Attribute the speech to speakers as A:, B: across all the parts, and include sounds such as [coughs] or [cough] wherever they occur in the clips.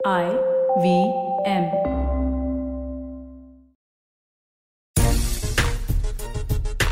A: I V M.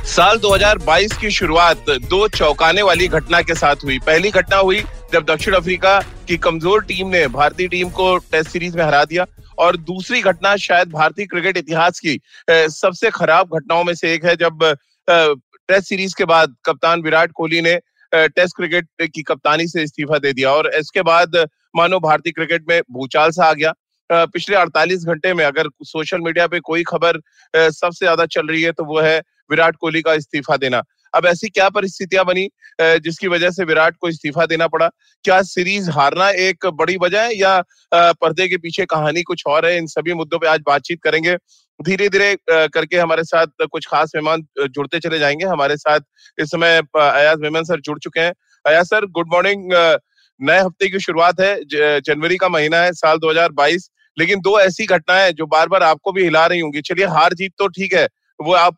B: साल 2022 की शुरुआत दो चौंकाने वाली घटना के साथ हुई पहली घटना हुई जब दक्षिण अफ्रीका की कमज़ोर टीम ने भारतीय टीम को टेस्ट सीरीज़ में हरा दिया और दूसरी घटना शायद भारतीय क्रिकेट इतिहास की सबसे खराब घटनाओं में से एक है जब टेस्ट सीरीज़ के बाद कप्तान विराट कोहली ने टेस्ट क्रिकेट की कप्तानी से इस्तीफा दे दिया और इसके बाद मानो भारतीय क्रिकेट में भूचाल सा आ गया। पिछले 48 घंटे में अगर सोशल मीडिया पे कोई खबर सबसे ज़्यादा चल रही है तो वो है विराट कोहली का इस्तीफा देना। अब ऐसी क्या परिस्थितियाँ बनी जिसकी वजह से विराट को इस्तीफा देना पड़ा? क्या सीरीज़ हारना एक बड़ी वजह है या पर्दे के पीछे कहानी कुछ और है? इन सभी मुद्दों पे आज बातचीत करेंगे। धीरे धीरे करके हमारे साथ कुछ खास मेहमान जुड़ते चले जाएँगे। हमारे साथ इस समय अयाज मेमन सर जुड़ चुके हैं। अयाज सर, गुड मॉर्निंग नए हफ़्ते की शुरुआत है जनवरी का महीना है, साल 2022 लेकिन दो ऐसी घटनाएँ जो बार बार आपको भी हिला रही होंगी। चलिए, हार जीत तो ठीक है, वो आप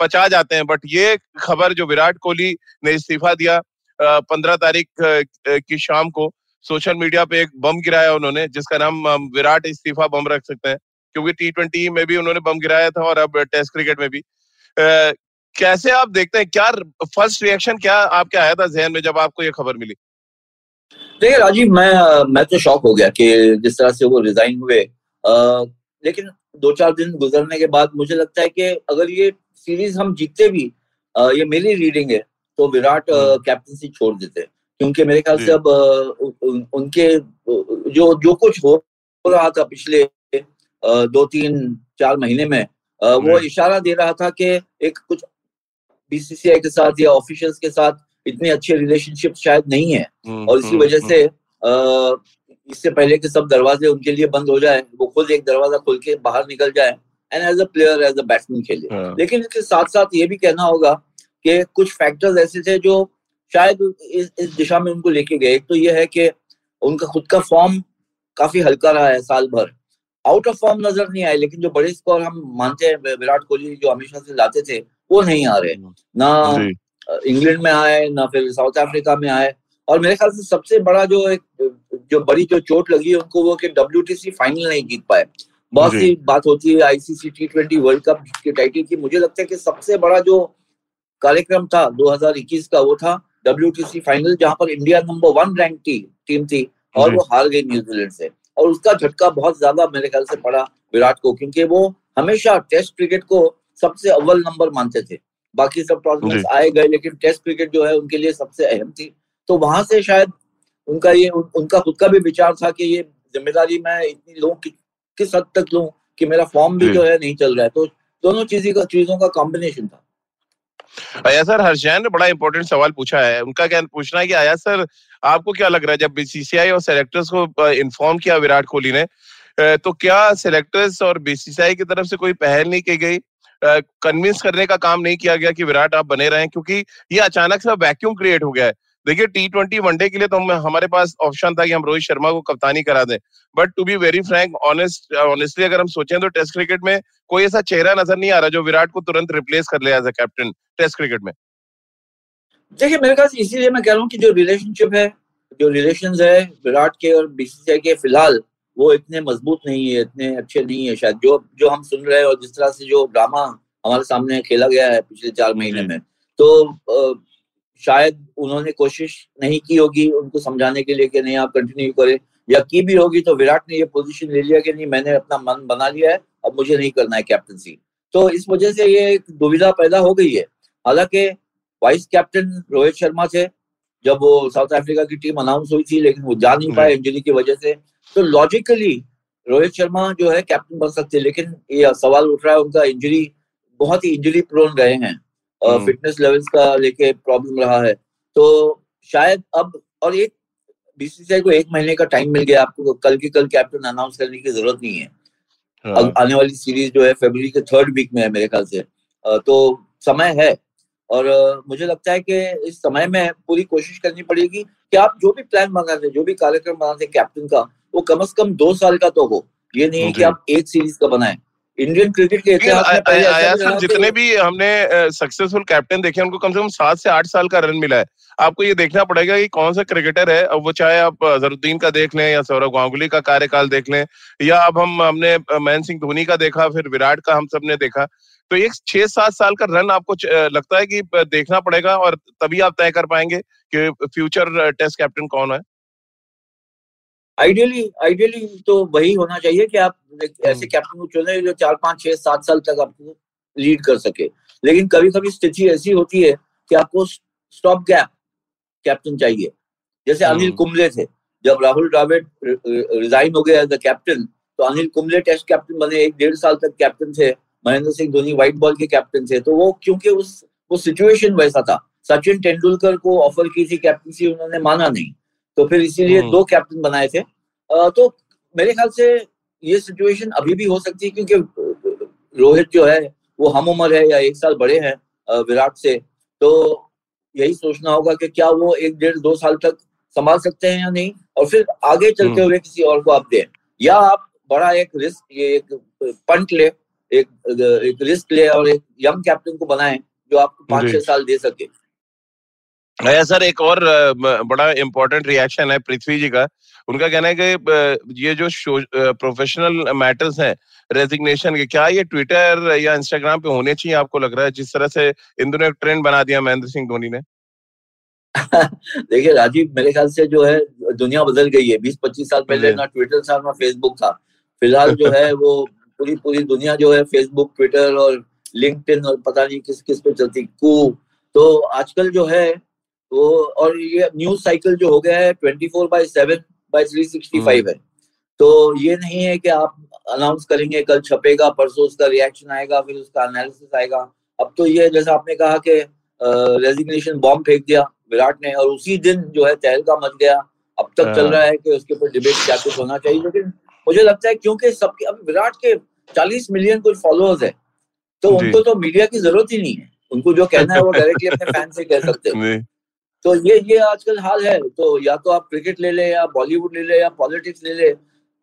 B: पचा जाते हैं, बट ये खबर जो विराट कोहली ने इस्तीफा दिया पंद्रह तारीख की शाम को सोशल मीडिया पे एक बम गिराया उन्होंने, जिसका नाम विराट इस्तीफा बम रख सकते हैं, क्योंकि टी ट्वेंटी में भी उन्होंने बम गिराया था और अब टेस्ट क्रिकेट में भी। कैसे आप देखते हैं, क्या फ़र्स्ट रिएक्शन क्या आपके आया था जहन में जब आपको ये खबर मिली?
C: देखिए राजीव मैं मैं तो शॉक हो गया कि जिस तरह से वो रिजाइन हुए आ, लेकिन दो चार दिन गुजरने के बाद मुझे लगता है कि अगर ये सीरीज़ हम जीतते भी आ, ये मेरी रीडिंग है तो विराट कैप्टनसी हम्म। छोड़ देते क्योंकि मेरे ख्याल से अब उन, उनके जो जो कुछ हो रहा था पिछले दो तीन चार महीने में वो हम्म। इशारा दे रहा था कि एक कुछ बीसीसीआई के साथ या ऑफिशियल्स के साथ इतने अच्छे रिलेशनशिप शायद नहीं है। हम्म, और इसी हम्म, वजह से इससे पहले कि सब दरवाजे उनके लिए बंद हो जाए वो खुद एक दरवाज़ा खोल के बाहर निकल जाए and as a player as a batsman खेले। लेकिन इसके साथ साथ ये भी कहना होगा कि कुछ फैक्टर्स ऐसे थे जो शायद इस, इस दिशा में उनको लेके गए। एक तो ये है कि उनका खुद का फॉर्म काफ़ी हल्का रहा है साल भर। आउट ऑफ़ फॉर्म नज़र नहीं आए लेकिन जो बड़े स्कोर हम मानते हैं विराट कोहली जो हमेशा से लाते थे वो नहीं आ रहे। हम्म। ना इंग्लैंड में आए ना फिर साउथ अफ्रीका में आए। और मेरे ख्याल से सबसे बड़ा जो एक जो बड़ी जो चोट लगी है उनको वो कि डब्ल्यूटीसी फाइनल नहीं जीत पाए। बहुत सी बात होती है ICC T twenty world cup के टाइटल की। मुझे लगता है कि सबसे बड़ा जो कार्यक्रम था 2021 का वो था डब्ल्यूटीसी फाइनल जहाँ पर इंडिया नंबर वन रैंक थी टीम थी और वो हार गई न्यूजीलैंड से। और उसका झटका बहुत ज़्यादा मेरे ख्याल से पड़ा विराट को क्योंकि वो हमेशा टेस्ट क्रिकेट को सबसे अव्वल नंबर मानते थे। बाकी सब प्रॉब्लम्स आए गए लेकिन टेस्ट क्रिकेट जो है उनके लिए सबसे अहम थी। तो वहाँ से शायद उनका ये उन, उनका खुद का भी विचार था कि ये ज़िम्मेदारी मैं इतनी लूँ कि, किस हद तक लूँ कि मेरा फॉर्म भी जो। है नहीं चल रहा है। तो दोनों चीज़ों का चीज़ों का कॉम्बिनेशन था।
B: आया सर हर्षैन ने बड़ा इंपॉर्टेंट सवाल पूछा है। उनका क्या पूछना है कि आया सर आपको क्या लग रहा है जब बीसीसीआई और सेलेक्टर्स को इन्फॉर्म किया विराट कोहली ने तो क्या सेलेक्टर्स और बीसीसीआई की तरफ़ से कोई पहल नहीं की गई? कन्विंस करने का काम नहीं किया गया कि विराट आप बने रहे, क्योंकि ये अचानक से वैक्यूम क्रिएट हो गया है। देखिए टी ट्वेंटी वनडे के लिए तो हम, हमारे पास ऑप्शन था कि हम रोहित शर्मा को कप्तानी करा दें। But to be very frank honest honestly अगर हम सोचें तो टेस्ट क्रिकेट में कोई ऐसा चेहरा नज़र नहीं आ रहा जो विराट को तुरंत रिप्लेस कर ले as a captain test cricket में।
C: देखिए, मेरे ख्याल इसीलिए मैं कह रहा हूँ कि जो रिलेशनशिप है, जो रिलेशन है विराट के और बीसीसीआई के, फ़िलहाल वो इतने मज़बूत नहीं है इतने अच्छे नहीं है शायद जो जो हम सुन रहे हैं और जिस तरह से जो ड्रामा हमारे सामने खेला गया है पिछले चार महीने में तो शायद उन्होंने कोशिश नहीं की होगी उनको समझाने के लिए कि नहीं आप कंटिन्यू करें या की भी होगी तो विराट ने ये पोजीशन ले लिया कि नहीं मैंने अपना मन बना लिया है अब मुझे नहीं करना है कैप्टनसी तो इस वजह से ये एक दुविधा पैदा हो गई है। हालाँकि वाइस कैप्टन रोहित शर्मा थे जब वो साउथ अफ्रीका की टीम अनाउंस हुई थी लेकिन वो जा नहीं पाए इंजरी की वजह से तो लॉजिकली रोहित शर्मा जो है कैप्टन बन सकते लेकिन ये सवाल उठ रहा है उनका इंजरी बहुत ही इंजरी प्रोन रहे हैं। फिटनेस हम्म। लेवल्स का लेके प्रॉब्लम रहा है। तो शायद अब और एक बीसीसीआई को एक महीने का टाइम मिल गया आपको कल की कल कैप्टन अनाउंस करने की ज़रूरत नहीं है। हाँ। आने वाली सीरीज़ जो है फेबर के थर्ड वीक में है मेरे ख्याल से। तो समय है। और मुझे लगता है कि इस समय में पूरी कोशिश करनी पड़ेगी कि आप जो भी प्लान बनाते हैं जो भी कार्यक्रम बनाते कैप्टन का वो कम से कम दो साल का तो हो ये नहीं है कि आप एक सीरीज़ का बनाए। इंडियन क्रिकेट के इतिहास में
B: जितने भी हमने सक्सेसफुल कैप्टन देखे उनको कम से कम सात से आठ साल का रन मिला है। आपको ये देखना पड़ेगा कि कौन सा क्रिकेटर है। अब वो चाहे आप अजहरुद्दीन का देख लें या सौरव गांगुली का कार्यकाल देख लें या अब हम हमने महेंद्र सिंह धोनी का देखा फिर विराट का हम सबने देखा। तो एक छह सात साल का रन आपको लगता है कि देखना पड़ेगा और तभी आप तय कर पाएँगे कि फ्यूचर टेस्ट कैप्टन कौन है।
C: आइडियली आइडियली तो वही होना चाहिए कि आप ऐसे
B: हम्म।
C: कैप्टन को चुने जो चार पाँच छह सात साल तक आपको लीड कर सके। लेकिन कभी कभी स्थिति ऐसी होती है कि आपको स्टॉप गैप कैप्टन चाहिए। जैसे अनिल
B: हम्म।
C: कुंबले थे। जब राहुल द्रविड़ रिजाइन हो गया एज अ कैप्टन तो अनिल कुंबले टेस्ट कैप्टन बने एक डेढ़ साल तक कैप्टन थे। महेंद्र सिंह धोनी व्हाइट बॉल के कैप्टन थे। तो वो क्योंकि उस वो सिचुएशन वैसा था। सचिन तेंदुलकर को ऑफ़र की थी कैप्टनसी उन्होंने माना नहीं। तो फिर इसीलिए
B: हम्म।
C: दो कैप्टन बनाए थे। तो मेरे ख्याल से ये सिचुएशन अभी भी हो सकती है क्योंकि रोहित जो है वो हम उम्र है या एक साल बड़े हैं विराट से। तो यही सोचना होगा कि क्या वो एक डेढ़ दो साल तक संभाल सकते हैं या नहीं? और फिर आगे चलते
B: हम्म।
C: हुए किसी और को आप दें। या आप बड़ा एक रिस्क ये एक पंट ले एक एक रिस्क ले और एक यंग कैप्टन को बनाए जो आपको पाँच छह साल दे सके।
B: है। सर एक और बड़ा इम्पोर्टेंट रिएक्शन है पृथ्वी जी का। उनका कहना है कि ये जो प्रोफेशनल मैटर्स हैं रेजिग्नेशन के क्या ये ट्विटर या इंस्टाग्राम पे होने चाहिए आपको लग रहा है? जिस तरह से इन दोनों ट्रेंड बना दिया महेंद्र सिंह धोनी ने। [laughs]
C: देखिए राजीव मेरे ख्याल से जो है दुनिया बदल गई है। बीस पच्चीस साल पहले ना ट्विटर था ना फेसबुक था। फ़िलहाल जो है वो पूरी पूरी दुनिया जो है फेसबुक ट्विटर और लिंक्डइन और पता नहीं किस किस पे चलती। कू तो आजकल जो है वो और ये न्यूज़ साइकिल जो हो गया है twenty four by seven by three sixty five है। तो ये नहीं है कि आप अनाउंस करेंगे कल छपेगा परसों उसका रिएक्शन आएगा फिर उसका एनालिसिस आएगा। अब तो ये जैसा आपने कहा कि रेजिग्नेशन बॉम्ब फेंक दिया विराट ने और उसी दिन जो है तहलका मच गया। अब तक चल
B: हाँ।
C: रहा है कि उसके ऊपर डिबेट क्या कुछ होना चाहिए लेकिन मुझे लगता है क्योंकि सबके अब विराट के 40 मिलियन कुछ फॉलोअर्स है तो उनको तो मीडिया की ज़रूरत ही नहीं है। उनको जो कहना है वो डायरेक्टली अपने फ़ैन से कह सकते हैं। [laughs] तो ये ये आजकल हाल है। तो या तो आप क्रिकेट ले ले या बॉलीवुड ले ले या पॉलिटिक्स ले ले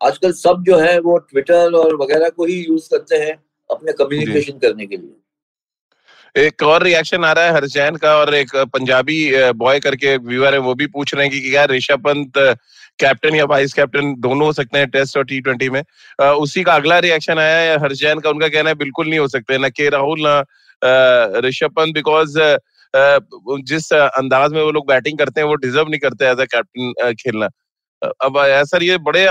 C: आजकल सब जो है वो ट्विटर और वगैरह को ही यूज़ करते हैं अपने कम्युनिकेशन करने के लिए।
B: एक और रिएक्शन आ रहा है हरचैन का और एक पंजाबी बॉय करके व्यूअर है वो भी पूछ रहे हैं कि क्या ऋषभ पंत कैप्टन या वाइस कैप्टन दोनों हो सकते हैं टेस्ट और टी ट्वेंटी में। अ, उसी का अगला रिएक्शन आया है हरचैन का उनका कहना है बिल्कुल नहीं हो सकते ना के राहुल ना ऋषभ पंत बिकॉज़ जिस अंदाज में वो लोग बैटिंग करते हैं वो डिजर्व नहीं करते एज अ कैप्टन खेलना अब सर ये बड़े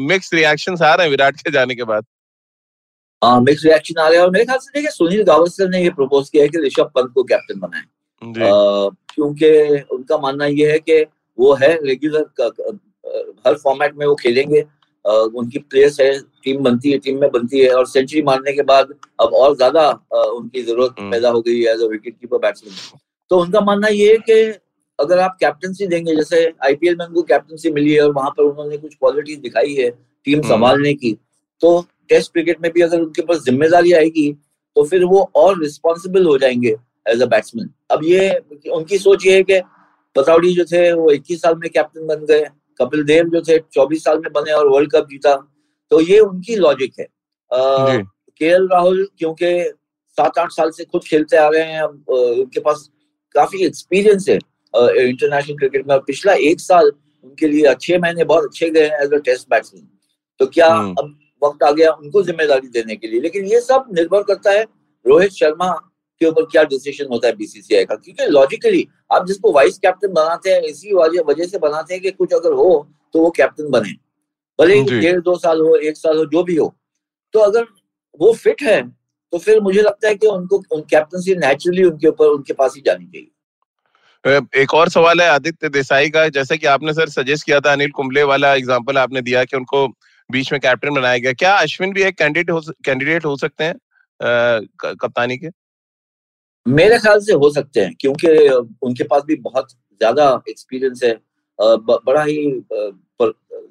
B: मिक्स रिएक्शंस आ रहे हैं विराट के जाने के बाद।
C: हाँ मिक्स रिएक्शन आ रहा है और मेरे ख्याल से देखिए सुनील गावस्कर ने ये प्रपोज किया है कि ऋषभ पंत को कैप्टन बनाए। क्योंकि उनका मानना ये है कि वो है रेगुलर हर फॉर्मेट में वो खेलेंगे। उनकी प्लेस है टीम बनती है टीम में बनती है और सेंचुरी मारने के बाद अब और ज़्यादा उनकी ज़रूरत
B: हम्म।
C: पैदा हो गई है as a wicket keeper batsman तो उनका मानना ये है कि अगर आप कैप्टनसी देंगे जैसे आईपीएल में उनको कैप्टनसी मिली है और वहाँ पर उन्होंने कुछ क्वालिटीज दिखाई है टीम
B: हम्म।
C: संभालने की तो टेस्ट क्रिकेट में भी अगर उनके पास ज़िम्मेदारी आएगी तो फिर वो और रिस्पॉन्सिबल हो जाएँगे एज अ बैट्समैन अब ये उनकी सोच ये है कि पतौड़ी जो थे वो 21 साल में कैप्टन बन गए कपिल देव जो थे 24 साल में बने और वर्ल्ड कप जीता। तो ये उनकी लॉजिक है। के राहुल क्योंकि सात आठ साल से खुद खेलते आ रहे हैं अब उनके पास काफ़ी एक्सपीरियंस है इंटरनेशनल क्रिकेट में। और पिछला एक साल उनके लिए अच्छे महीने बहुत अच्छे गए हैं एज अ टेस्ट बैट्समैन तो क्या
B: हम्म।
C: अब वक्त आ गया उनको ज़िम्मेदारी देने के लिए? लेकिन ये सब निर्भर करता है रोहित शर्मा के ऊपर क्या डिसीज़न होता है बीसीसीआई का? क्योंकि लॉजिकली आप जिसको वाइस कैप्टन बनाते हैं इसी वजह से बनाते हैं कि कुछ अगर हो तो वो कैप्टन बने। भले डेढ़ दो साल हो एक साल हो जो भी हो। तो अगर वो फिट है तो फिर मुझे लगता है कि उनको उन कैप्टनसी नेचुरली उनके ऊपर उनके पास ही जानी चाहिए।
B: एक और सवाल है आदित्य देसाई का। जैसे कि आपने सर सजेस्ट किया था अनिल कुंबले वाला एग्जांपल आपने दिया कि उनको बीच में कैप्टन बनाया गया। क्या अश्विन भी एक कैंडिडेट हो कैंडिडेट हो सकते हैं कप्तानी के?
C: मेरे ख्याल से हो सकते हैं क्योंकि उनके पास भी बहुत ज़्यादा एक्सपीरियंस है। बड़ा ही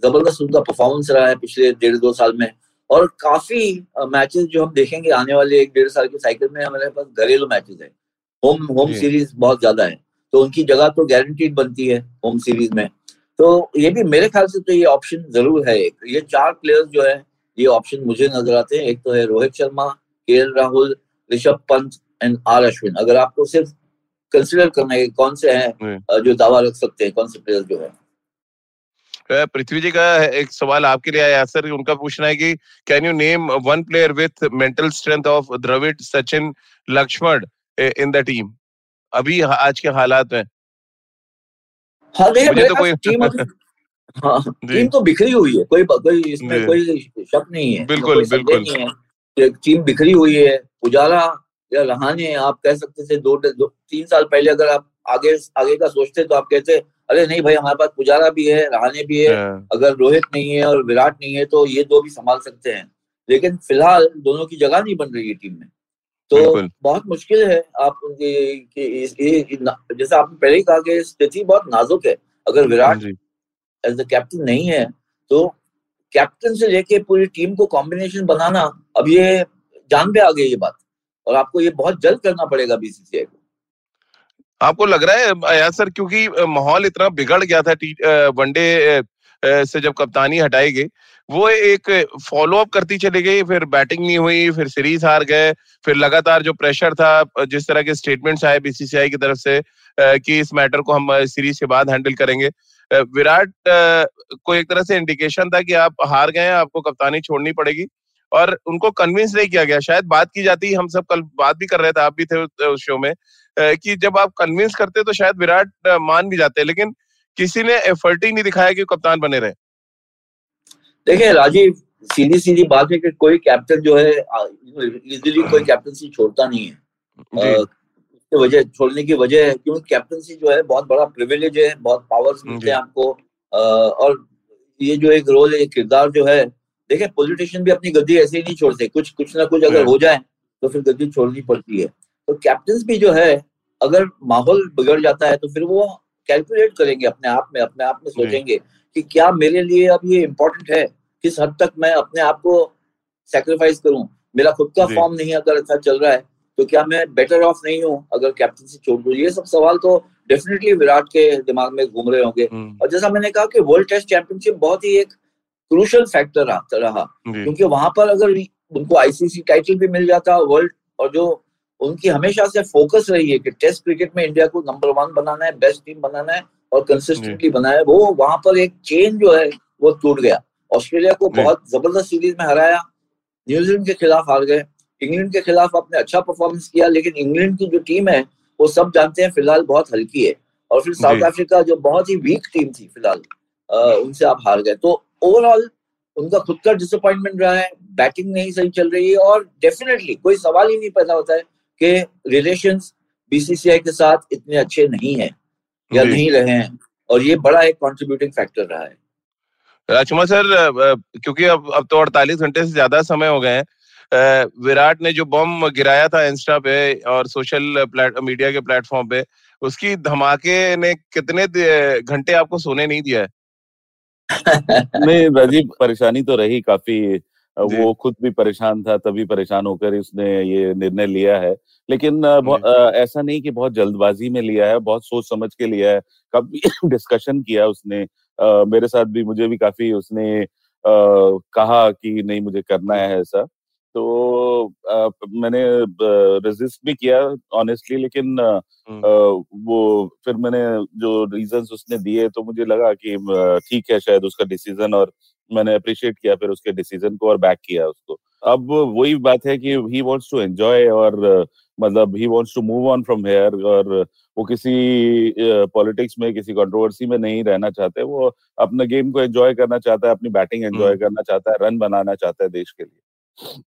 C: ज़बरदस्त उनका परफॉर्मेंस रहा है पिछले डेढ़ दो साल में। और काफ़ी मैचेस जो हम देखेंगे आने वाले एक डेढ़ साल के साइकिल में हमारे पास घरेलू मैचेस है। होम होम सीरीज़ बहुत ज़्यादा है तो उनकी जगह तो गारंटीड बनती है होम सीरीज़ में। तो ये भी मेरे ख्याल से तो ये ऑप्शन ज़रूर है ये चार प्लेयर्स जो है ये ऑप्शन मुझे नज़र आते हैं। एक तो है Rohit Sharma K Rahul Rishabh Pant and R Ashwin अगर आपको सिर्फ़ कंसिडर करना है कौन से हैं जो। दावा रख सकते हैं कौन से प्लेयर जो है।
B: पृथ्वी जी का एक सवाल आपके लिए आया सर उनका पूछना है कि can you name one player with mental strength of Dravid Sachin Laxman in the team अभी आज के हालात में
C: हाँ देखिए तो कोई टीम [laughs] हाँ टीम तो बिखरी हुई है कोई कोई इसमें कोई शक नहीं है
B: बिल्कुल बिल्कुल।
C: टीम बिखरी हुई है पुजारा या रहाने आप कह सकते थे दो, दो तीन साल पहले अगर आप आगे आगे का सोचते तो आप कहते अरे नहीं भाई हमारे पास पुजारा भी है रहाने भी है हाँ। अगर रोहित नहीं है और विराट नहीं है तो ये दो भी संभाल सकते हैं। लेकिन फ़िलहाल दोनों की जगह नहीं बन रही है टीम में। तो बहुत मुश्किल है आप जैसे आपने पहले ही कहा कि स्थिति बहुत नाजुक है। अगर विराट एज द कैप्टन नहीं है तो कैप्टन से लेके पूरी टीम को कॉम्बिनेशन बनाना अब ये जान पे आ गई ये बात। और आपको ये बहुत जल्द करना पड़ेगा बीसीसीआई को।
B: आपको लग रहा है यार सर, क्योंकि माहौल इतना बिगड़ गया था वनडे से जब कप्तानी हटाई गई, वो एक फॉलो अप करती चली गई, फिर बैटिंग नहीं हुई, फिर सीरीज़ हार गए, फिर लगातार जो प्रेशर था जिस तरह के स्टेटमेंट्स आए बीसीसीआई की तरफ़ से कि इस मैटर को हम सीरीज़ के बाद हैंडल करेंगे विराट को एक तरह से इंडिकेशन था कि आप हार गए आपको कप्तानी छोड़नी पड़ेगी और उनको कन्विंस नहीं किया गया। शायद बात की जाती हम सब कल बात भी कर रहे थे आप भी थे उस शो में कि जब आप कन्विंस करते तो शायद विराट मान भी जाते लेकिन किसी ने एफर्ट ही नहीं दिखाया कि कप्तान बने रहे।
C: देखिए राजीव सीधी सीधी बात है कि कोई कैप्टन जो है इजीली कोई कैप्टनसी छोड़ता नहीं है। उसकी वजह छोड़ने की वजह है क्योंकि कैप्टनसी जो है बहुत बड़ा प्रिविलेज है बहुत पावर्स मिलते हैं आपको। और ये जो एक रोल है किरदार जो है देखिए पॉलिटिशियन भी अपनी गद्दी ऐसे ही नहीं छोड़ते। कुछ कुछ ना कुछ अगर हो। जाए तो फिर गद्दी छोड़नी पड़ती है। तो कैप्टन भी जो है अगर माहौल बिगड़ जाता है तो फिर वो कैलकुलेट करेंगे अपने आप में अपने आप में सोचेंगे कि क्या मेरे लिए अब ये इम्पोर्टेंट है? किस हद तक मैं अपने आप को सेक्रीफाइस करूँ? मेरा खुद का फॉर्म नहीं अगर अच्छा चल रहा है तो क्या मैं बेटर ऑफ़ नहीं हूँ अगर कैप्टन से छोड़ दू ये सब सवाल तो डेफिनेटली विराट के दिमाग में घूम रहे होंगे। हम्म। और जैसा मैंने कहा कि वर्ल्ड टेस्ट चैंपियनशिप बहुत ही एक क्रूशल फैक्टर रहा क्योंकि वहाँ पर अगर उनको आईसीसी टाइटल भी मिल जाता वर्ल्ड और जो उनकी हमेशा से फोकस रही है कि टेस्ट क्रिकेट में इंडिया को नंबर वन बनाना है बेस्ट टीम बनाना है और कंसिस्टेंटली बनाना है वो वहाँ पर एक चेन जो है वो टूट गया। ऑस्ट्रेलिया को बहुत ज़बरदस्त सीरीज़ में हराया। न्यूजीलैंड के खिलाफ हार गए। इंग्लैंड के खिलाफ आपने अच्छा परफॉर्मेंस किया लेकिन इंग्लैंड की जो टीम है वो सब जानते हैं फ़िलहाल बहुत हल्की है। और फिर साउथ अफ्रीका जो बहुत ही वीक टीम थी फ़िलहाल उनसे आप हार गए। तो ओवरऑल उनका खुद का डिसअपॉइंटमेंट रहा है बैटिंग नहीं सही चल रही है और डेफिनेटली कोई सवाल ही नहीं पैदा होता है कि रिलेशन बीसीसीआई के साथ इतने अच्छे नहीं है या नहीं रहे हैं और ये बड़ा एक कंट्रीब्यूटिंग फैक्टर रहा है।
B: राजकुमार सर क्योंकि अब अब तो अड़तालीस घंटे से ज़्यादा समय हो गए हैं विराट ने जो बम गिराया था इंस्टा पे और सोशल मीडिया के प्लेटफॉर्म पे उसकी धमाके ने कितने घंटे आपको सोने नहीं दिया है?
D: नहीं [laughs] राजीव परेशानी तो रही काफ़ी। वो खुद भी परेशान था तभी परेशान होकर उसने ये निर्णय लिया है। लेकिन ऐसा नहीं कि बहुत जल्दबाजी में लिया है बहुत सोच समझ के लिया है। काफ़ी [coughs] डिस्कशन किया उसने। मेरे साथ भी मुझे भी काफ़ी उसने कहा कि नहीं मुझे करना है ऐसा। तो आ, मैंने रेजिस्ट भी किया ऑनेस्टली लेकिन आ, वो फिर मैंने जो रीजंस उसने दिए तो मुझे लगा कि ठीक है शायद उसका डिसीज़न और मैंने अप्रिशिएट किया फिर उसके डिसीज़न को और बैक किया उसको। अब वही बात है कि ही वांट्स टू एंजॉय और मतलब ही wants to move on from here और वो किसी पॉलिटिक्स में किसी कंट्रोवर्सी में नहीं रहना चाहते। वो अपने गेम को एंजॉय करना चाहता है अपनी बैटिंग एंजॉय करना चाहता है रन बनाना चाहता है देश के लिए।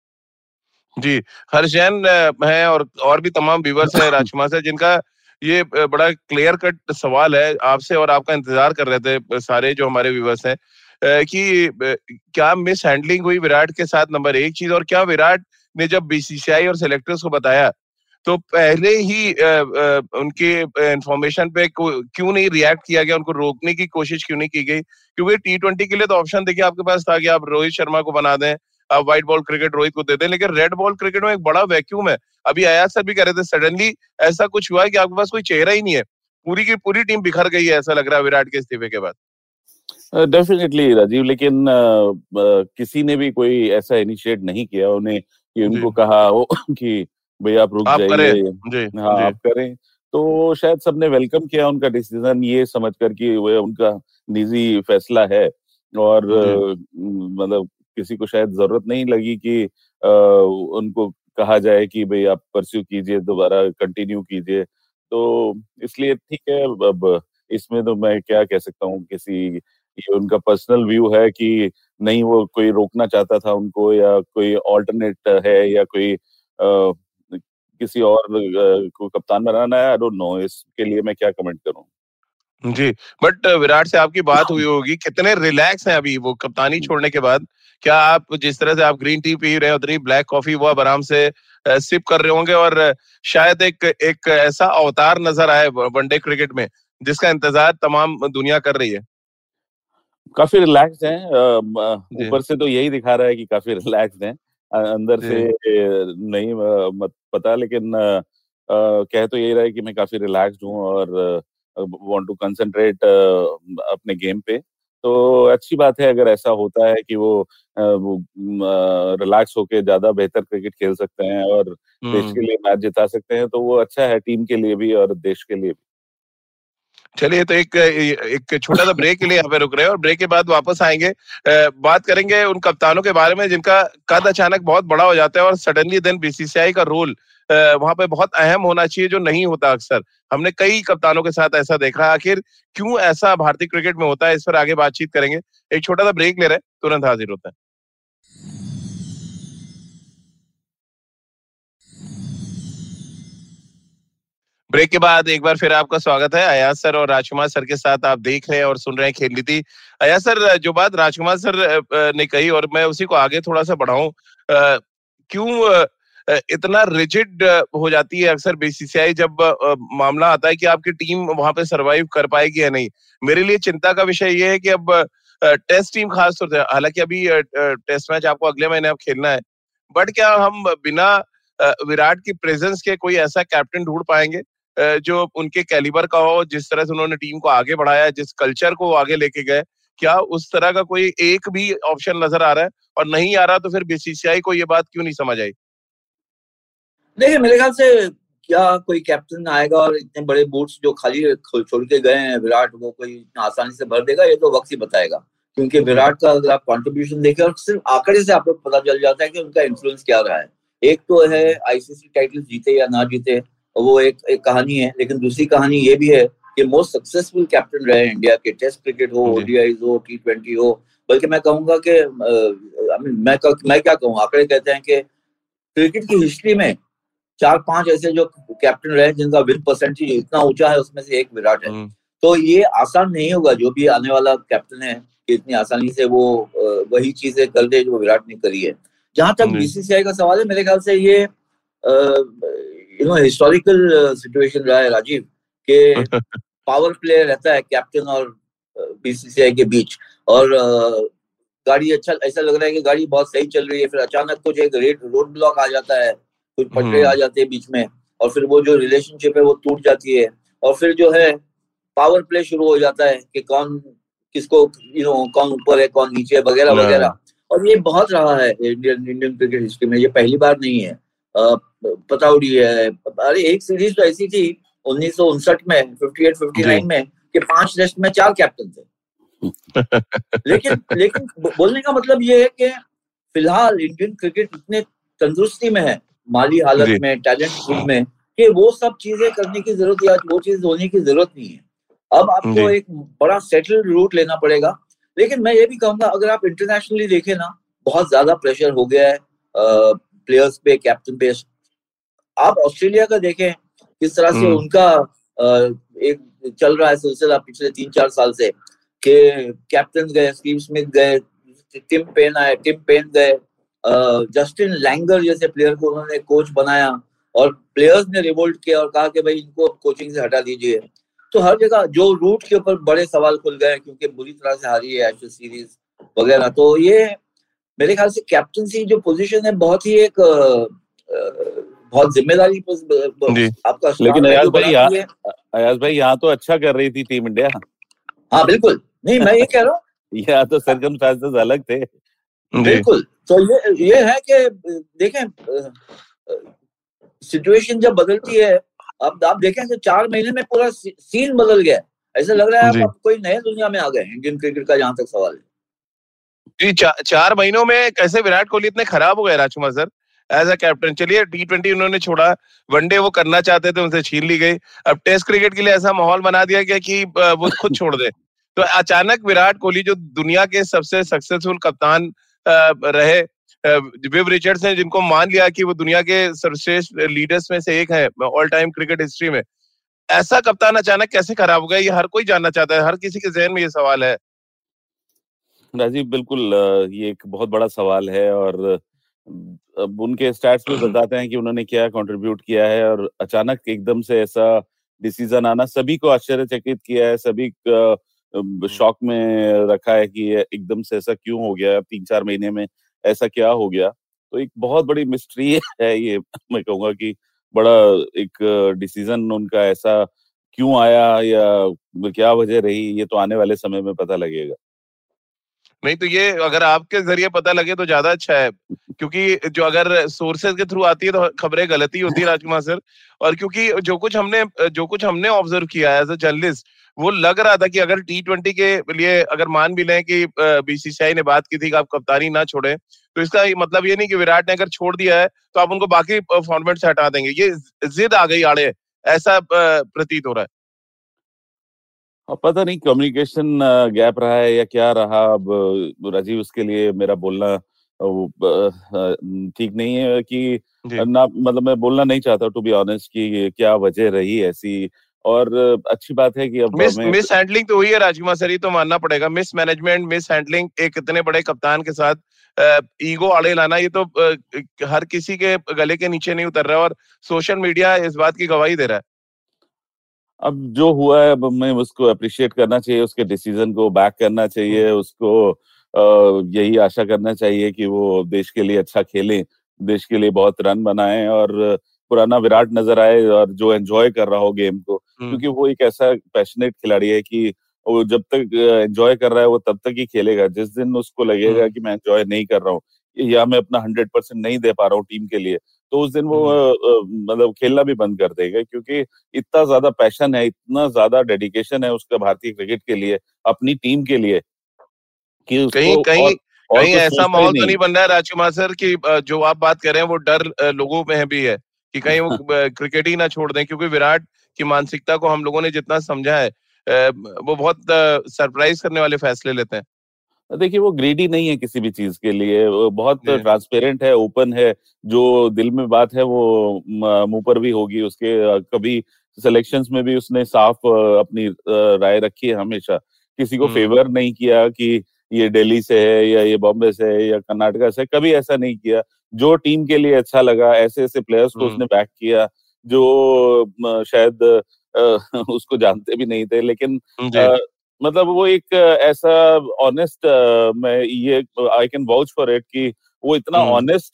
B: जी हर्ष जैन है और और भी तमाम व्यूवर्स हैं [coughs] राजकुमार से जिनका ये बड़ा क्लियर कट सवाल है आपसे और आपका इंतज़ार कर रहे थे सारे जो हमारे व्यूवर्स हैं कि क्या मिस हैंडलिंग हुई विराट के साथ नंबर एक चीज़ और क्या विराट ने जब बीसीसीआई और सिलेक्टर्स को बताया तो पहले ही उनके इंफॉर्मेशन पे क्यों नहीं रिएक्ट किया गया उनको रोकने की कोशिश क्यों नहीं की गई? क्योंकि टी ट्वेंटी के लिए तो ऑप्शन देखिए आपके पास था कि आप रोहित शर्मा को बना दें आप व्हाइट बॉल क्रिकेट रोहित को दे दें लेकिन रेड बॉल क्रिकेट में एक बड़ा वैक्यूम है। अभी अयाज सर भी कह रहे थे सडनली ऐसा कुछ हुआ है कि आपके पास कोई चेहरा ही नहीं है। पूरी की पूरी टीम बिखर गई है ऐसा लग रहा है विराट के इस्तीफे के बाद।
D: डेफिनेटली राजीव लेकिन किसी ने भी कोई ऐसा इनिशिएट नहीं किया। उन्हें कि उनको कहा हो [laughs] कि भाई आप रुक जाइए। हाँ आप करें। तो शायद सबने वेलकम किया उनका डिसीज़न ये समझ कर कि वह उनका निजी फैसला है। और मतलब किसी को शायद ज़रूरत नहीं लगी कि आ, उनको कहा जाए कि भाई आप परस्यू कीजिए दोबारा कंटिन्यू कीजिए। तो इसलिए ठीक है अब इसमें तो मैं क्या कह सकता हूँ किसी ये उनका पर्सनल व्यू है कि नहीं वो कोई रोकना चाहता था उनको या कोई ऑल्टरनेट है या कोई आ, किसी और को कप्तान बनाना है आई डोंट नो इसके लिए मैं क्या कमेंट करूँ?
B: जी बट विराट से आपकी बात हुई होगी कितने रिलैक्स हैं अभी वो कप्तानी छोड़ने के बाद। क्या आप जिस तरह से आप ग्रीन टी पी रहे हैं उतनी ब्लैक कॉफ़ी वो आप आराम से सिप कर रहे होंगे और शायद एक एक ऐसा अवतार नज़र आए वनडे क्रिकेट में जिसका इंतज़ार तमाम दुनिया कर रही है।
D: काफ़ी रिलैक्स हैं ऊपर से तो यही दिखा रहा है कि काफ़ी रिलैक्स हैं। अंदर से नहीं मत पता लेकिन कह तो यही रहा है कि मैं काफ़ी रिलैक्स्ड हूँ और वांट टू कंसंट्रेट अपने गेम पे। तो अच्छी बात है अगर ऐसा होता है कि वो, वो रिलैक्स होके ज़्यादा बेहतर क्रिकेट खेल सकते हैं और देश के लिए मैच जिता सकते हैं तो वो अच्छा है टीम के लिए भी और देश के लिए भी।
B: चलिए तो एक एक छोटा सा ब्रेक के लिए यहाँ पे रुक रहे हैं और ब्रेक के बाद वापस आएँगे। बात करेंगे उन कप्तानों के बारे में जिनका कद अचानक बहुत बड़ा हो जाता है और सडनली देन बीसीसीआई का रोल वहाँ पे बहुत अहम होना चाहिए जो नहीं होता अक्सर। हमने कई कप्तानों के साथ ऐसा देखा आखिर क्यों ऐसा भारतीय क्रिकेट में होता है, इस पर आगे बातचीत करेंगे। एक छोटा सा ब्रेक ले रहे तुरंत हाजिर होता है। ब्रेक के बाद एक बार फिर आपका स्वागत है। अयाज सर और राजकुमार सर के साथ आप देख रहे हैं और सुन रहे हैं खेल नीति। अयाज सर, जो बात राजकुमार सर ने कही और मैं उसी को आगे थोड़ा सा बढ़ाऊं क्यों इतना रिजिड हो जाती है अक्सर बीसीसीआई जब मामला आता है कि आपकी टीम वहाँ पे सरवाइव कर पाएगी या नहीं। मेरे लिए चिंता का विषय ये है कि अब टेस्ट टीम खास तौर से, हालाँकि अभी टेस्ट मैच आपको अगले महीने अब खेलना है बट क्या हम बिना विराट की प्रेजेंस के कोई ऐसा कैप्टन ढूंढ पाएँगे जो उनके कैलिबर का हो, जिस तरह से उन्होंने टीम को आगे बढ़ाया जिस कल्चर को आगे लेके गए, क्या उस तरह का कोई एक भी ऑप्शन नज़र आ रहा है? और नहीं आ रहा तो फिर बीसीसीआई को ये बात क्यों नहीं समझ आई?
C: देखिए मेरे ख्याल से क्या कोई कैप्टन आएगा और इतने बड़े बूट्स जो खाली छोड़ के गए हैं विराट वो कोई इतना आसानी से भर देगा ये तो वक्त ही बताएगा। क्योंकि विराट का अगर आप कॉन्ट्रीब्यूशन देखें और सिर्फ़ आंकड़े से आपको पता चल जाता है कि उनका इन्फ्लुएंस क्या रहा है। एक तो है आईसीसी टाइटल जीते या ना जीते वो एक एक कहानी है लेकिन दूसरी कहानी ये भी है कि मोस्ट सक्सेसफुल कैप्टन रहे इंडिया के टेस्ट क्रिकेट हो ओडीआई हो टी ट्वेंटी हो बल्कि मैं कहूँगा कि मैं मैं क्या कहूँ आंकड़े कहते हैं कि क्रिकेट की हिस्ट्री में चार पाँच ऐसे जो कैप्टन रहे जिनका विन परसेंटेज इतना ऊँचा है उसमें से एक विराट है। हम्म। तो ये आसान नहीं होगा जो भी आने वाला कैप्टन है कि इतनी आसानी से वो वही चीज़ें कर दे जो विराट ने करी है। जहाँ तक बीसीसीआई का सवाल है मेरे ख्याल से ये यू नो हिस्टोरिकल सिचुएशन रहा है राजीव के पावर प्ले रहता है कैप्टन और बीसीसीआई के बीच। और गाड़ी अच्छा ऐसा लग रहा है कि गाड़ी बहुत सही चल रही है फिर अचानक कुछ एक रेड रोड ब्लॉक आ जाता है कुछ पटरे आ हम्म। जाते हैं बीच में और फिर वो जो रिलेशनशिप है वो टूट जाती है और फिर जो है पावर प्ले शुरू हो जाता है कि कौन किसको यू नो कौन ऊपर है कौन नीचे है वगैरह। वगैरह और ये बहुत रहा है इंडियन इंडियन क्रिकेट हिस्ट्री में ये पहली बार नहीं है पताउडी है अरे एक सीरीज़ तो ऐसी थी उन्नीस सौ उनसठ में फिफ्टी एट फिफ्टी नाइन में कि पाँच टेस्ट में चार कैप्टन थे [laughs] लेकिन लेकिन बोलने का मतलब ये है कि फ़िलहाल इंडियन क्रिकेट इतने तंदुरुस्ती में है माली हालत में टैलेंट फुल में कि वो सब चीज़ें करने की ज़रूरत या वो चीज़ होने की ज़रूरत नहीं है। अब आपको एक बड़ा सेटल्ड रूट लेना पड़ेगा। लेकिन मैं ये भी कहूँगा अगर आप इंटरनेशनली देखें ना बहुत ज़्यादा प्रेशर हो गया है प्लेयर्स पे कैप्टन पे। आप ऑस्ट्रेलिया का देखें किस तरह से हम्म। उनका एक चल रहा है सिलसिला पिछले तीन चार साल से कि कैप्टन गए स्टीव स्मिथ गए टिम पेन आए टिम पेन गए। जस्टिन लैंगर जैसे प्लेयर को उन्होंने कोच बनाया और प्लेयर्स ने रिवोल्ट किया और कहा कि भाई इनको कोचिंग से हटा दीजिए। तो हर जगह जो रूट के ऊपर बड़े सवाल खुल गए क्योंकि बुरी तरह से हारी है एशेज सीरीज़ वगैरह। तो ये मेरे ख्याल से कैप्टनसी जो पोजीशन है बहुत ही एक बहुत ज़िम्मेदारी
D: आपका लेकिन अयाज भाई अयाज भाई यहाँ तो अच्छा कर रही थी टीम इंडिया
C: हाँ बिल्कुल। नहीं मैं ये कह रहा हूँ। [laughs]
D: या तो सरकमस्टांसेस अलग थे।
C: बिल्कुल। तो ये ये है कि देखें सिचुएशन जब बदलती है अब आप देखें कि चार महीने में पूरा सीन बदल गया। ऐसा लग रहा है आप कोई नए दुनिया में आ गए इंडियन क्रिकेट का जहाँ तक सवाल है।
B: जी चा, चार महीनों में कैसे विराट कोहली इतने खराब हो गए Rajkumar sir? As a captain चलिए टी ट्वेंटी उन्होंने छोड़ा वनडे वो करना चाहते थे उनसे छीन ली गई। अब टेस्ट क्रिकेट के लिए ऐसा माहौल बना दिया गया कि वो खुद छोड़ दे। तो अचानक विराट कोहली जो दुनिया के सबसे सक्सेसफुल कप्तान रहे। विव रिचर्ड्स ने जिनको मान लिया कि वो दुनिया के सर्वश्रेष्ठ लीडर्स में से एक है ऑल टाइम क्रिकेट हिस्ट्री में, ऐसा कप्तान अचानक कैसे खराब हो गया? ये हर कोई जानना चाहता है, हर किसी के जहन में ये सवाल है।
D: राजीव, बिल्कुल ये एक बहुत बड़ा सवाल है और अब उनके स्टैट्स भी बताते हैं कि उन्होंने क्या कंट्रीब्यूट किया है और अचानक एकदम से ऐसा डिसीज़न आना सभी को आश्चर्यचकित किया है, सभी शॉक में रखा है कि एकदम से ऐसा क्यों हो गया? तीन चार महीने में ऐसा क्या हो गया? तो एक बहुत बड़ी मिस्ट्री [laughs] है ये मैं कहूँगा कि बड़ा एक डिसीज़न उनका ऐसा क्यों आया या क्या वजह रही ये तो आने वाले समय में पता लगेगा।
B: नहीं तो ये अगर आपके ज़रिए पता लगे तो ज़्यादा अच्छा है, क्योंकि जो अगर सोर्सेज के थ्रू आती है तो खबरें गलती होती है राजकुमार सर। और क्योंकि जो कुछ हमने, जो कुछ हमने ऑब्ज़र्व किया है एज अ जर्नलिस्ट वो लग रहा था कि अगर टी ट्वेंटी के लिए अगर मान भी लें कि बीसीसीआई ने बात की थी कि आप कप्तानी ना छोड़े तो इसका मतलब ये नहीं कि विराट ने अगर छोड़ दिया है तो आप उनको बाकी फॉर्मेट से हटा देंगे। ये जिद आ गई आड़े, ऐसा प्रतीत हो रहा है।
D: पता नहीं कम्युनिकेशन गैप रहा है या क्या रहा अब राजीव उसके लिए मेरा बोलना ठीक नहीं है कि ना मतलब मैं बोलना नहीं चाहता टू बी ऑनेस्ट कि क्या वजह रही ऐसी। और अच्छी बात है कि अब
B: मिस मिस हैंडलिंग तो हुई है राजकुमार सर तो मानना पड़ेगा। मिस मैनेजमेंट मिस हैंडलिंग एक इतने बड़े कप्तान के साथ ईगो आड़े लाना ये तो हर किसी के गले के नीचे नहीं उतर रहा और सोशल मीडिया इस बात की गवाही दे रहा है।
D: अब जो हुआ है अब मैं उसको अप्रिशिएट करना चाहिए उसके डिसीज़न को बैक करना चाहिए हम्म। उसको यही आशा करना चाहिए कि वो देश के लिए अच्छा खेले देश के लिए बहुत रन बनाए और पुराना विराट नज़र आए और जो एंजॉय कर रहा हो गेम को हम्म। क्योंकि वो एक ऐसा पैशनेट खिलाड़ी है कि वो जब तक एंजॉय कर रहा है वो तब तक ही खेलेगा जिस दिन उसको लगेगा हम्म। कि मैं एंजॉय नहीं कर रहा हूँ या मैं अपना हंड्रेड परसेंट नहीं दे पा रहा हूँ टीम के लिए तो उस दिन वो हम्म। मतलब खेलना भी बंद कर देगा क्योंकि इतना ज़्यादा पैशन है इतना ज़्यादा डेडिकेशन है उसका भारतीय क्रिकेट के लिए अपनी टीम के लिए
B: कि कहीं कहीं कहीं ऐसा माहौल तो नहीं बन रहा है राजकुमार सर की जो आप बात कर रहे हैं वो डर लोगों में भी है कि कहीं वो [laughs] क्रिकेट ही ना छोड़ दें क्योंकि विराट की मानसिकता को हम लोगों ने जितना समझा है वो बहुत सरप्राइज़ करने वाले फैसले लेते हैं
D: देखिए वो ग्रीडी नहीं है किसी भी चीज़ के लिए। वो बहुत ट्रांसपेरेंट है ओपन है। जो दिल में बात है वो मुँह पर भी होगी उसके। कभी सिलेक्शंस में भी उसने साफ़ अपनी राय रखी है हमेशा। किसी को फेवर। नहीं किया कि ये दिल्ली से है या ये बॉम्बे से है या कर्नाटका से कभी ऐसा नहीं किया। जो टीम के लिए अच्छा लगा ऐसे ऐसे प्लेयर्स को उसने बैक किया जो शायद [laughs] उसको जानते भी नहीं थे लेकिन मतलब वो एक ऐसा ऑनेस्ट मैं ये I can vouch for it कि वो इतना ऑनेस्ट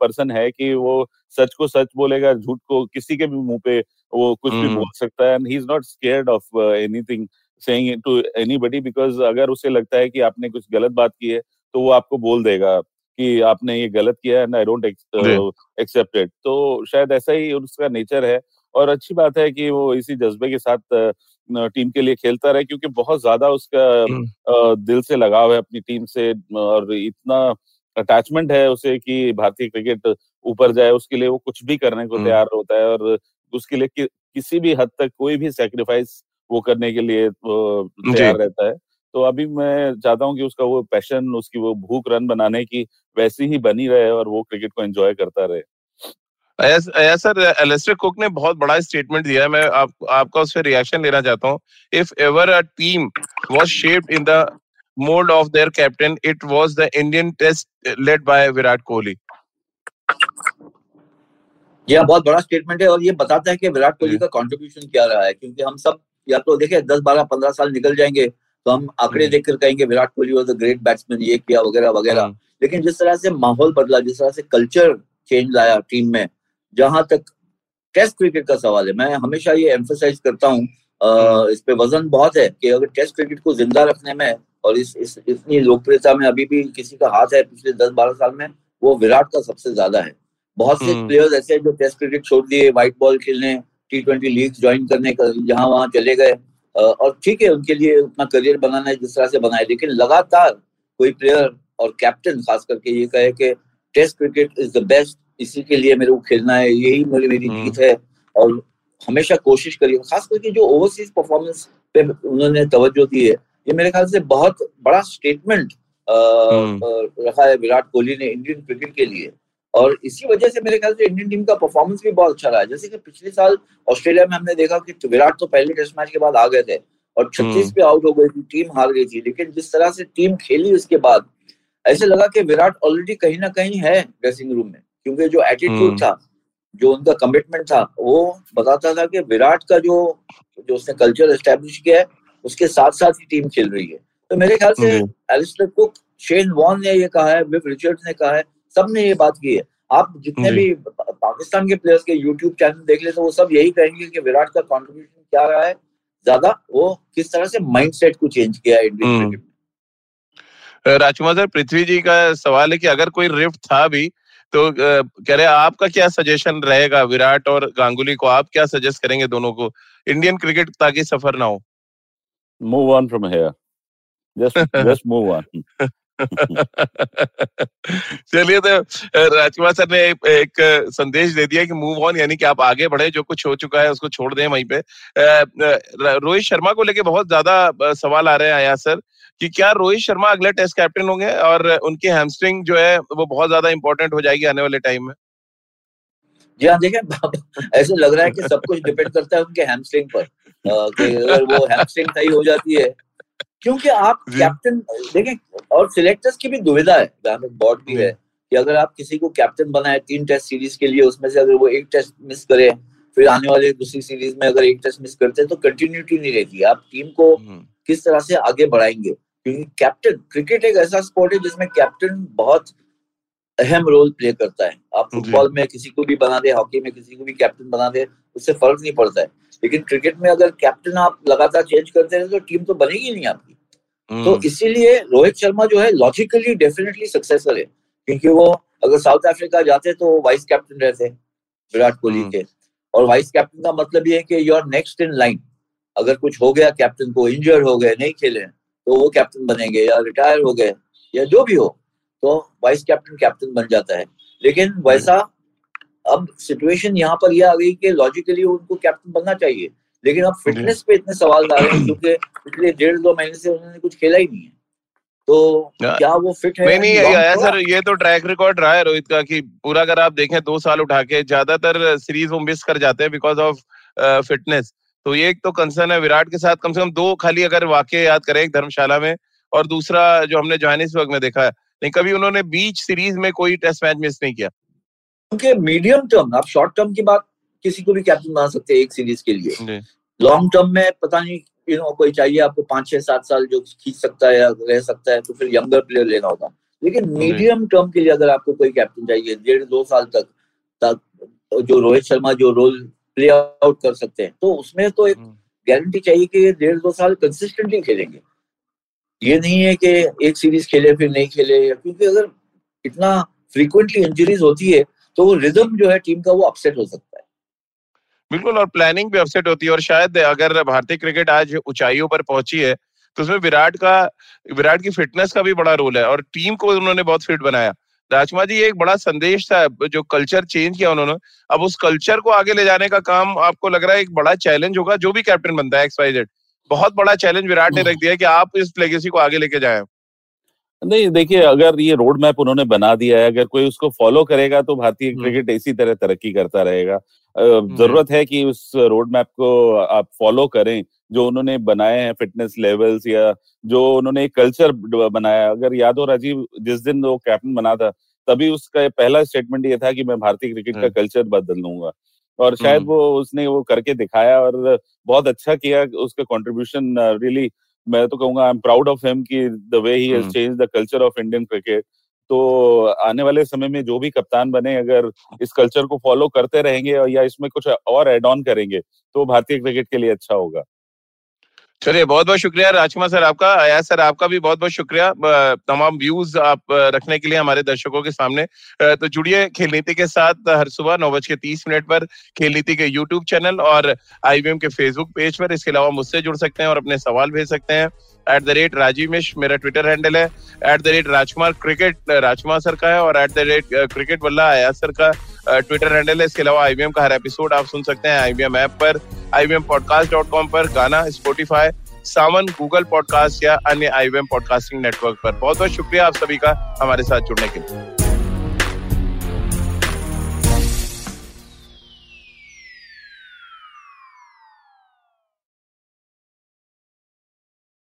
D: पर्सन है कि वो सच को सच बोलेगा झूठ को किसी के भी मुँह पे वो कुछ भी बोल सकता है and he is not scared of anything saying to anybody because अगर उसे लगता है कि आपने कुछ गलत बात की है तो वो आपको बोल देगा कि आपने ये गलत किया and I don't accept it तो शायद ऐसा ही उसका नेचर है और अच्छी बात है कि वो इसी जज्बे के साथ टीम के लिए खेलता रहे क्योंकि बहुत ज़्यादा उसका हम्म। दिल से लगाव है अपनी टीम से और इतना अटैचमेंट है उसे कि भारतीय क्रिकेट ऊपर जाए उसके लिए वो कुछ भी करने को हम्म। तैयार होता है और उसके लिए कि, किसी भी हद तक कोई भी सेक्रीफाइस वो करने के लिए तैयार रहता है तो अभी मैं चाहता हूँ कि उसका वो पैशन उसकी वो भूख रन बनाने की वैसी ही बनी रहे और वो क्रिकेट को एंजॉय करता रहे
B: सर एलेस्टर कुक ने बहुत बड़ा स्टेटमेंट दिया है। मैं आप, आपका उस पर रिएक्शन लेना चाहता हूँ। If ever a team was shaped in the mould of their captain it was the Indian test led by Virat Kohli
C: यह बहुत बड़ा स्टेटमेंट है और ये बताता है कि विराट कोहली का कंट्रीब्यूशन क्या रहा है क्योंकि हम सब या तो देखे दस बारह पंद्रह साल निकल जाएँगे तो हम आंकड़े हम्म। देखकर कहेंगे Virat Kohli was a great batsman ये किया वगैरह वगैरह। हम्म। लेकिन जिस तरह से माहौल बदला जिस तरह से कल्चर चेंज आया टीम में जहाँ तक टेस्ट क्रिकेट का सवाल है मैं हमेशा ये एम्फोसाइज करता हूँ हम्म। इस पे वज़न बहुत है कि अगर टेस्ट क्रिकेट को ज़िंदा रखने में और इस, इस इतनी लोकप्रियता में अभी भी किसी का हाथ है पिछले दस बारह साल में वो विराट का सबसे ज़्यादा है बहुत से प्लेयर्स ऐसे हैं जो टेस्ट क्रिकेट छोड़ दिए व्हाइट बॉल खेलने टी ट्वेंटी लीग ज्वाइन करने का जहाँ वहाँ चले गए और ठीक है उनके लिए अपना करियर बनाना है जिस तरह से बनाए लेकिन लगातार कोई प्लेयर और कैप्टन खास करके ये कहे कि test cricket is the best इसी के लिए मेरे को खेलना है यही मेरी मेरी हम्म। जीत है और हमेशा कोशिश करिए खास करके जो ओवरसीज परफॉर्मेंस पे उन्होंने तवज्जो दी है ये मेरे ख्याल से बहुत बड़ा स्टेटमेंट हम्म। रखा है विराट कोहली ने इंडियन क्रिकेट के लिए और इसी वजह से मेरे ख्याल से इंडियन टीम का परफॉर्मेंस भी बहुत अच्छा रहा है जैसे कि पिछले साल ऑस्ट्रेलिया में हमने देखा कि विराट तो पहले टेस्ट मैच के बाद आ गए थे और छत्तीस हम्म। पे आउट हो गई थी टीम हार गई थी लेकिन जिस तरह से टीम खेली उसके बाद ऐसे लगा कि विराट ऑलरेडी कहीं ना कहीं है ड्रेसिंग रूम में क्योंकि जो एटीट्यूड हम्म। था जो उनका कमिटमेंट था वो बताता था कि विराट का जो जो उसने कल्चर एस्टेब्लिश किया है उसके साथ साथ ही टीम खेल रही है। तो मेरे ख्याल से एलिस्टर कुक शेन वॉन ने ये कहा है विव रिचर्ड्स ने कहा है सबने ये बात की है। आप जितने भी पाकिस्तान के प्लेयर्स के यूट्यूब चैनल देख ले तो वो सब यही कहेंगे कि विराट का कॉन्ट्रीब्यूशन क्या रहा है ज़्यादा वो किस तरह से माइंडसेट को चेंज किया है Indian cricket
B: Rajkumar sir Prithvi ji का सवाल है कि अगर कोई रिफ्ट था भी तो कह रहे आपका क्या सजेशन रहेगा? विराट और गांगुली को आप क्या सजेस्ट करेंगे दोनों को? इंडियन क्रिकेट ताकि सफ़र ना हो।
D: Move on from here just just move on
B: चलिए तो राजकुमार सर ने एक, एक संदेश दे दिया कि मूव ऑन यानी कि आप आगे बढ़े जो कुछ हो चुका है उसको छोड़ दें वहीं पे। रोहित शर्मा को लेके बहुत ज़्यादा सवाल आ रहे हैं आया सर। कि क्या रोहित शर्मा अगले टेस्ट कैप्टन होंगे और उनकी हैमस्ट्रिंग जो है वो बहुत ज़्यादा इंपॉर्टेंट हो जाएगी आने वाले टाइम में?
C: जी हाँ देखें ऐसे लग रहा है कि सब कुछ डिपेंड करता है उनके हैमस्ट्रिंग पर कि अगर वो हैमस्ट्रिंग सही हो जाती है। क्योंकि आप कैप्टन देखें और सिलेक्टर्स की भी दुविधा है बोर्ड भी है कि अगर आप किसी को कैप्टन बनाए तीन टेस्ट सीरीज़ के लिए उसमें से अगर वो एक टेस्ट मिस करे फिर आने वाले दूसरी सीरीज़ में अगर एक टेस्ट मिस करते हैं तो कंटिन्यूटी नहीं रहती। आप टीम को हम्म। किस तरह से आगे बढ़ाएँगे? कैप्टन क्रिकेट एक ऐसा स्पोर्ट है जिसमें कैप्टन बहुत अहम रोल प्ले करता है। आप फुटबॉल में किसी को भी बना दे हॉकी में किसी को भी कैप्टन बना दे उससे फ़र्क नहीं पड़ता है। लेकिन क्रिकेट में अगर कैप्टन आप लगातार चेंज करते रहे तो टीम तो बनेगी नहीं आपकी। हम्म। तो इसीलिए रोहित शर्मा जो है लॉजिकली डेफिनेटली सक्सेसफुल है। क्योंकि वो अगर साउथ अफ्रीका जाते तो वाइस कैप्टन रहते विराट कोहली हम्म। के। और वाइस कैप्टन का मतलब ये है कि you are next in line अगर कुछ हो गया कैप्टन को इंजर्ड हो गए नहीं खेले तो वो कैप्टन बनेंगे या रिटायर हो गए या जो भी हो तो वाइस कैप्टन कैप्टन बन जाता है। लेकिन वैसा अब सिचुएशन यहाँ पर यह आ गई कि लॉजिकली उनको कैप्टन बनना चाहिए। लेकिन अब फिटनेस पे इतने सवाल आ रहे हैं क्योंकि पिछले डेढ़ दो महीने से उन्होंने कुछ खेला ही नहीं है। तो क्या वो फिट है
B: नहीं नहीं आया सर ये तो ट्रैक रिकॉर्ड रहा है रोहित का कि पूरा अगर आप देखें दो साल उठा के ज़्यादातर सीरीज़ वो मिस कर जाते हैं बिकॉज़ ऑफ़ फिटनेस तो ये एक तो कंसर्न है विराट के साथ। कम से कम दो खाली अगर वाक्य याद करें एक धर्मशाला में और दूसरा जो हमने जोहानिसबर्ग में देखा है। नहीं कभी उन्होंने बीच सीरीज़ में कोई टेस्ट मैच मिस नहीं किया।
C: क्योंकि मीडियम टर्म आप शॉर्ट टर्म की बात किसी को भी कैप्टन बना सकते हैं एक सीरीज़ के लिए। लॉन्ग टर्म में पता नहीं यू नो कोई चाहिए आपको पाँच छह सात साल जो खींच सकता है या रह सकता है तो फिर यंगर प्लेयर लेना होगा। लेकिन मीडियम टर्म के लिए अगर आपको कोई कैप्टन चाहिए डेढ़ दो साल तक तक जो रोहित शर्मा जो रोल प्ले आउट कर सकते हैं। तो उसमें तो एक गारंटी हम्म। चाहिए कि ये डेढ़ दो साल कंसिस्टेंटली खेलेंगे। ये नहीं है कि एक सीरीज़ खेले फिर नहीं खेले क्योंकि अगर इतना फ्रीक्वेंटली इंजरीज होती है तो वो रिदम जो है टीम का वो अपसेट हो सकता है।
B: बिल्कुल और प्लानिंग भी अपसेट होती है और शायद अगर भारतीय क्रिकेट आज ऊंचाइयों पर पहुँची है तो उसमें विराट का विराट की फिटनेस का भी बड़ा रोल है और टीम को उन्होंने बहुत फिट बनाया। राजकुमार जी एक बड़ा संदेश था जो कल्चर चेंज किया उन्होंने अब उस कल्चर को आगे ले जाने का काम आपको लग रहा है एक बड़ा चैलेंज होगा जो भी कैप्टन बनता है एक्स वाई जेड बहुत बड़ा चैलेंज विराट ने रख दिया कि आप इस लेगेसी को आगे लेके जाए
D: नहीं देखिए अगर ये रोड मैप उन्होंने बना दिया है अगर कोई उसको फॉलो करेगा तो भारतीय हम्म। क्रिकेट इसी तरह तरक्की करता रहेगा हम्म। ज़रूरत है कि उस रोड मैप को आप फॉलो करें जो उन्होंने बनाए हैं फिटनेस लेवल्स या जो उन्होंने एक कल्चर बनाया अगर याद हो राजीव जिस दिन वो कैप्टन बना था तभी उसका पहला स्टेटमेंट ये था कि मैं भारतीय क्रिकेट का कल्चर हाँ। बदल लूँगा। और शायद हम्म। वो उसने वो करके दिखाया और बहुत अच्छा किया उसका कंट्रीब्यूशन रियली मैं तो कहूँगा I am proud of him कि the way he has change the culture of Indian cricket तो आने वाले समय में जो भी कप्तान बने अगर इस कल्चर को फॉलो करते रहेंगे या इसमें कुछ और एड ऑन करेंगे तो भारतीय क्रिकेट के लिए अच्छा होगा।
B: चलिए, बहुत बहुत शुक्रिया राजकुमार सर आपका, अयाज सर आपका भी बहुत बहुत शुक्रिया। तमाम व्यूज़ आप रखने के लिए हमारे दर्शकों के सामने। तो जुड़िए खेल नीति के साथ हर सुबह नौ बज के तीस मिनट पर खेल नीति के यूट्यूब चैनल और आईवीएम के फेसबुक पेज पर। इसके अलावा मुझसे जुड़ सकते हैं और अपने सवाल भेज सकते हैं। एट द रेट राजीव मिश मेरा ट्विटर हैंडल है at the rate Rajkumar cricket Rajkumar sir का है और एट द रेट क्रिकेट वल्ला आया सर का ट्विटर हैंडल है। इसके अलावा आईवीएम का हर एपिसोड आप सुन सकते हैं आईवीएम ऐप पर आईवीएम पॉडकास्ट डॉट कॉम पर, गाना स्पोटिफाई सावन गूगल पॉडकास्ट या अन्य आईवीएम पॉडकास्टिंग नेटवर्क पर। बहुत बहुत शुक्रिया आप सभी का हमारे साथ जुड़ने के लिए।